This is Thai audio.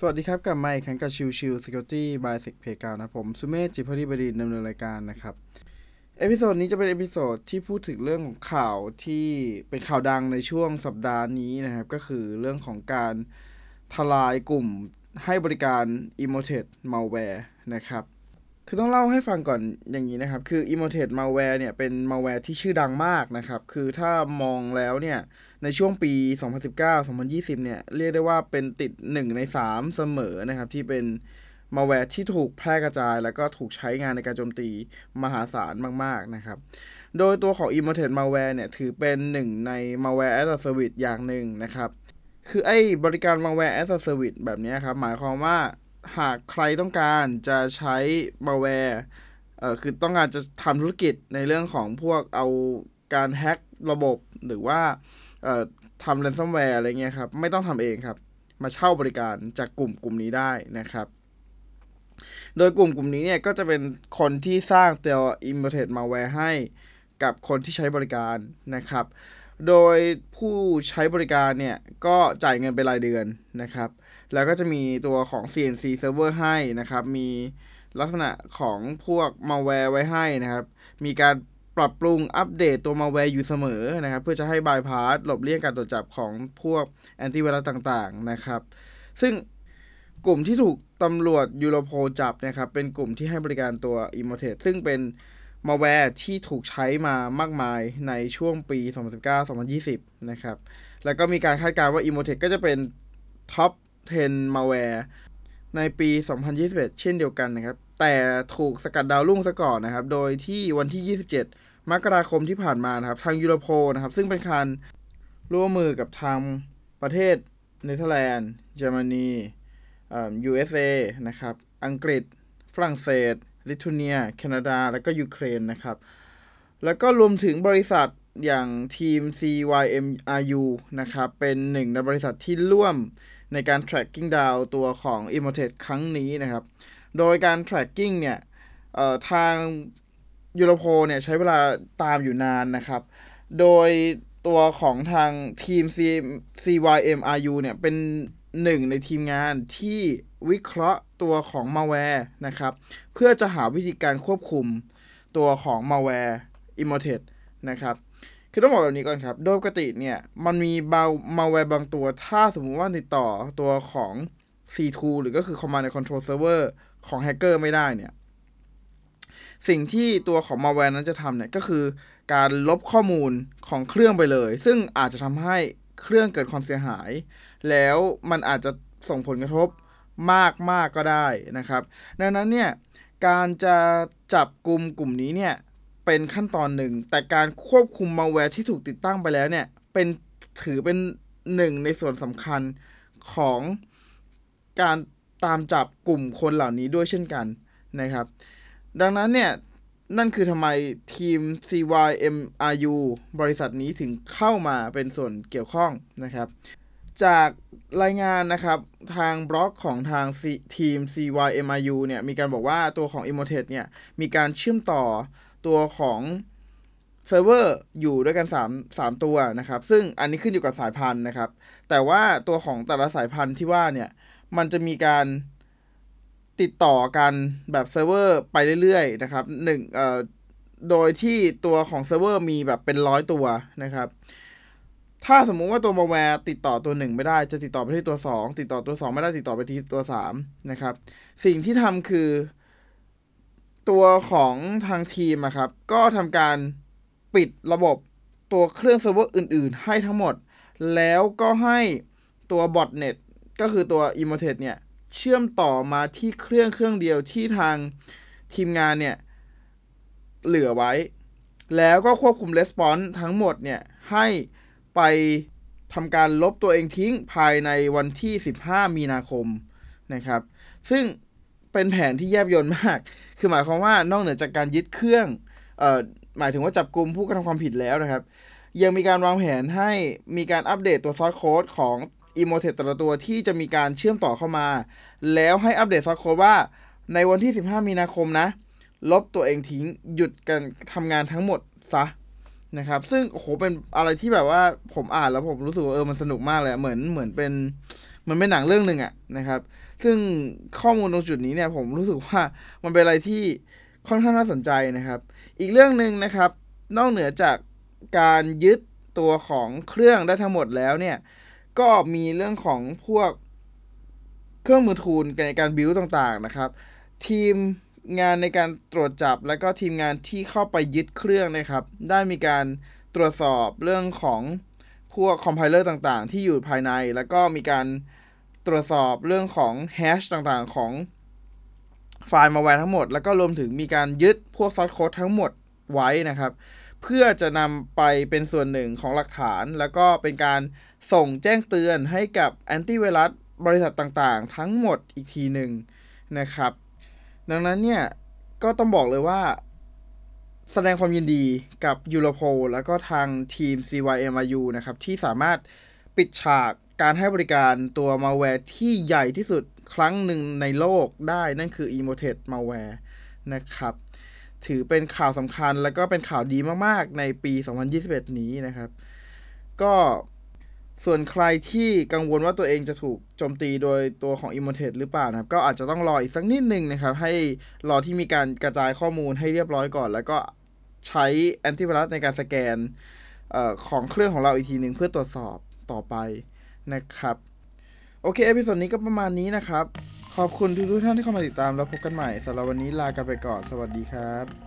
สวัสดีครับกลับมาอีกครั้งกับชิวชิว Security by Sec p a y g r o u n d นะผมสุเมธจิพธิบดีดำเนินรายการนะครับ episode นี้จะเป็น episode ที่พูดถึงเรื่องของข่าวที่เป็นข่าวดังในช่วงสัปดาห์นี้นะครับ ก็คือเรื่องของการทลายกลุ่มให้บริการ e m o t e d malware นะครับ คือต้องเล่าให้ฟังก่อนอย่างนี้นะครับ คือ e m o t e d malware เนี่ย เป็น malware ที่ชื่อดังมากนะครับ คือถ้ามองแล้วเนี่ย ในช่วงปี 2019-2020 เนี่ย เรียกได้ว่าเป็นติด 1 ใน 3 เสมอนะครับ ที่เป็นมาแวร์ที่ถูกแพร่กระจาย แล้วก็ถูกใช้งานในการโจมตีมหาศาลมาก ๆ นะครับ โดยตัวของ Emoted Malware เนี่ย ถือเป็นหนึ่งใน Malware as a Service อย่างหนึ่งนะครับ คือไอ้บริการ Malware as a Service แบบนี้ครับ หมายความว่า หากใครต้องการจะใช้ malware เอ่อคือต้องการจะทำธุรกิจในเรื่องของพวกเอาการแฮ็กระบบหรือว่าทำ ransomware อะไรเงี้ยครับ ไม่ต้องทำเองครับ มาเช่าบริการจากกลุ่มกลุ่มนี้ได้นะครับ โดยกลุ่มกลุ่มนี้เนี่ยก็จะเป็นคนที่สร้างตัว embedded malware ให้กับคนที่ใช้บริการนะครับ โดยผู้ใช้บริการเนี่ยก็จ่ายเงินเป็นรายเดือนนะครับ แล้วก็จะมีตัวของ CNC server ให้นะครับ มีลักษณะของพวก malware ไว้ให้นะครับ มีการปรับปรุงอัปเดตตัวมาแวร์อยู่เสมอนะครับ เพื่อจะให้บายพาสหลบเลี่ยงการตรวจจับของพวกแอนตี้ไวรัสต่างๆนะครับ ซึ่งกลุ่มที่ถูกตำรวจ Europol จับนะครับ เป็นกลุ่มที่ให้บริการตัว i m m o t e ซึ่งเป็น มาแวร์ที่ถูกใช้มามากมายในช่วงปี 2019-2020 นะครับ แล้วก็มีการคาดการณ์ว่า i m m o t e ก็จะเป็น top 10 มาแวร์ในปี 2021 เช่นเดียวกันนะครับ แต่ถูกสกัดดาวรุ่งซะก่อนนะครับ โดยที่วันที่ 27 มกราคมที่ผ่านมานะครับ ทาง Europol นะครับ ซึ่งเป็นการร่วมมือกับทางประเทศเนเธอร์แลนด์เยอรมนีอ่า USA นะครับ อังกฤษ ฝรั่งเศส ลิทัวเนีย แคนาดา และก็ยูเครนนะครับ แล้วก็รวมถึงบริษัทอย่างทีม CYMRU นะครับ เป็นหนึ่งในบริษัทที่ร่วมในการ tracking down ตัวของ i m m o t e ครั้งนี้นะครับ โดยการ tracking เนี่ยทางยูโรโพเนี่ยใช้เวลาตามอยู่นานนะครับ โดยตัวของทางทีม C CYMRU เนี่ยเป็น หนึ่งในทีมงานที่วิเคราะห์ตัวของมาแวร์นะครับ เพื่อจะหาวิธีการควบคุมตัวของมาแวร์ i m m o t e นะครับ คือต้องบอกแบบนี้ก่อนครับ โดยปกติเนี่ย มันมีบามาแวร์บางตัว ถ้าสมมุติว่าติดต่อตัวของ C2 หรือก็คือ Command and Control Server ของแฮกเกอร์ไม่ได้เนี่ย สิ่งที่ตัวของมาแวร์นั้นจะทำเนี่ย ก็คือการลบข้อมูลของเครื่องไปเลย ซึ่งอาจจะทำให้ เครื่องเกิดความเสียหาย แล้วมันอาจจะส่งผลกระทบมากมากก็ได้นะครับ ดังนั้นเนี่ยการจะจับกลุ่มกลุ่มนี้เนี่ยเป็นขั้นตอนหนึ่ง แต่การควบคุมมาแวร์ที่ถูกติดตั้งไปแล้วเนี่ยเป็นถือเป็นหนึ่งในส่วนสำคัญของการตามจับกลุ่มคนเหล่านี้ด้วยเช่นกันนะครับ ดังนั้นเนี่ย นั่นคือทำไมทีม CYMRU บริษัทนี้ถึงเข้ามาเป็นส่วนเกี่ยวข้องนะครับ จากรายงานนะครับทางบล็อกของทางทีม CYMRU เนี่ยมีการบอกว่าตัวของ e m o t e เนี่ยมีการเชื่อมต่อตัวของเซิร์ฟเวอร์อยู่ด้วยกัน 3 3 ตัวนะครับ ซึ่งอันนี้ขึ้นอยู่กับสายพันธุ์นะครับ แต่ว่าตัวของแต่ละสายพันธุ์ที่ว่าเนี่ยมันจะมีการ ติดต่อกันแบบเซิร์ฟเวอร์ไปเรื่อยๆนะครับหนึ่งเอ่อโดยที่ตัวของเซิร์ฟเวอร์มีแบบเป็นร้อยตัวนะครับ ถ้าสมมุติว่าตัวมาแวร์ติดต่อตัวหนึ่งไม่ได้จะติดต่อไปที่ตัวสองติดต่อตัวสองไม่ได้ติดต่อไปที่ตัวสามนะครับ สิ่งที่ทำคือ ตัวของทางทีมครับ ก็ทำการปิดระบบตัวเครื่องเซิร์ฟเวอร์อื่น ๆ ให้ทั้งหมด แล้วก็ให้ตัว botnet ก็คือตัว e m o t e เนี่ย เชื่อมต่อมาที่เครื่องเครื่องเดียวที่ทางทีมงานเนี่ย เหลือไว้ แล้วก็ควบคุม response ทั้งหมดเนี่ย ให้ไปทำการลบตัวเองทิ้งภายในวันที่ 15 มีนาคมนะครับ ซึ่งเป็นแผนที่แยบยลมาก คือหมายความว่านอกเหนือจากการยึดเครื่องเอ่อหมายถึงว่าจับกลุ่มผู้กระทำความผิดแล้วนะครับ ยังมีการวางแผนให้มีการอัปเดตตัว source code ของ Emotet แต่ละตัวที่จะมีการเชื่อมต่อเข้ามา แล้วให้อัปเดต source code ว่า ในวันที่ 15 มีนาคมนะ ลบตัวเองทิ้งหยุดการทำงานทั้งหมดซะนะครับ ซึ่งโอ้โหเป็นอะไรที่แบบว่าผมอ่านแล้วผมรู้สึกว่าเออมันสนุกมากเลยเหมือนเหมือนเป็นเหมือนเป็นหนังเรื่องหนึ่งอะนะครับ ซึ่งข้อมูลตรงจุดนี้เนี่ยผมรู้สึกว่ามันเป็นอะไรที่ค่อนข้างน่าสนใจนะครับ อีกเรื่องหนึ่งนะครับ นอกเหนือจากการยึดตัวของเครื่องได้ทั้งหมดแล้วเนี่ย ก็มีเรื่องของพวกเครื่องมือทูลในการบิวต่างๆนะครับ ทีมงานในการตรวจจับและก็ทีมงานที่เข้าไปยึดเครื่องนะครับ ได้มีการตรวจสอบเรื่องของพวกคอมไพเลอร์ต่างๆ ที่อยู่ภายใน แล้วก็มีการตรวจสอบเรื่องของแฮชต่างๆ ของไฟล์มาแวร์ทั้งหมด แล้วก็รวมถึงมีการยึดพวกซอสโค้ดทั้งหมดไว้นะครับ เพื่อจะนำไปเป็นส่วนหนึ่งของหลักฐาน แล้วก็เป็นการ ส่งแจ้งเตือนให้กับแอนตี้ไวรัสบริษัทต่างๆ ทั้งหมดอีกทีหนึ่งนะครับ ดังนั้นเนี่ย ก็ต้องบอกเลยว่า แสดงความยินดีกับยูโรโพแล้วก็ทางทีม CYMRU นะครับ ที่สามารถปิดฉากการให้บริการตัวมาแวร์ที่ใหญ่ที่สุดครั้งหนึ่งในโลกได้นั่นคือ Emotet Malware นะครับ ถือเป็นข่าวสำคัญแล้วก็เป็นข่าวดีมากๆ ในปี 2021 นี้นะครับ ก็ ส่วนใครที่กังวลว่าตัวเองจะถูกโจมตีโดยตัวของ i m m o t e หรือเปล่านะครับ ก็อาจจะต้องรออีกสักนิดนึงนะครับ ให้รอที่มีการกระจายข้อมูลให้เรียบร้อยก่อน แล้วก็ใช้แอนติไวรัสในการสแกนออของเครื่องของเราอีกทีหนึ่งเพื่อตรวจสอบต่อไปนะครับ โอเค episode นี้ก็ประมาณนี้นะครับ ขอบคุณทุกท่านที่เข้ามาติดตามแล้วพบกันใหม่สำหรับวันนี้ลากันไปก่อน สวัสดีครับ